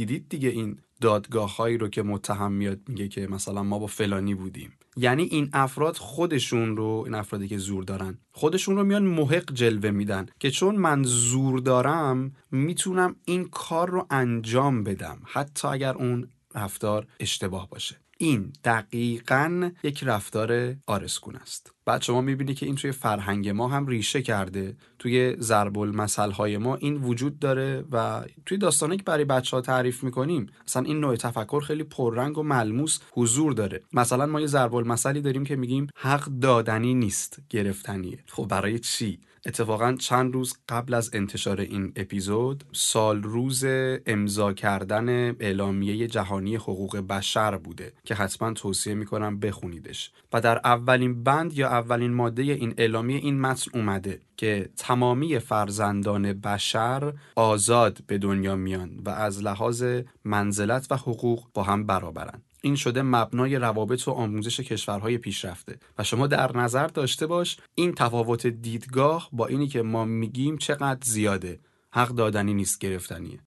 دیدید دیگه این دادگاه هایی رو که متهم میاد میگه که مثلا ما با فلانی بودیم. یعنی این افراد خودشون رو این افرادی که زور دارن خودشون رو میان محق جلوه میدن که چون من زور دارم می‌تونم این کار رو انجام بدم حتی اگر اون رفتار اشتباه باشه. این دقیقا یک رفتار آرسکون است. بعد شما می‌بینی که این توی فرهنگ ما هم ریشه کرده. توی ضرب المثل های ما این وجود داره و توی داستانی که برای بچه ها تعریف می‌کنیم مثلا این نوع تفکر خیلی پررنگ و ملموس حضور داره. مثلا ما یه ضرب المثلی داریم که میگیم حق دادنی نیست گرفتنیه. خب برای چی؟ اتفاقا چند روز قبل از انتشار این اپیزود سال روز امضا کردن اعلامیه جهانی حقوق بشر بوده که حتما توصیه می‌کنم بخونیدش. و در اولین بند یا اولین ماده این اعلامیه این متن اومده که تمامی فرزندان بشر آزاد به دنیا میان و از لحاظ منزلت و حقوق با هم برابرند این شده مبنای روابط و آموزش کشورهای پیشرفته. و شما در نظر داشته باش این تفاوت دیدگاه با اینی که ما میگیم چقدر زیاده. حق دادنی نیست گرفتنیه.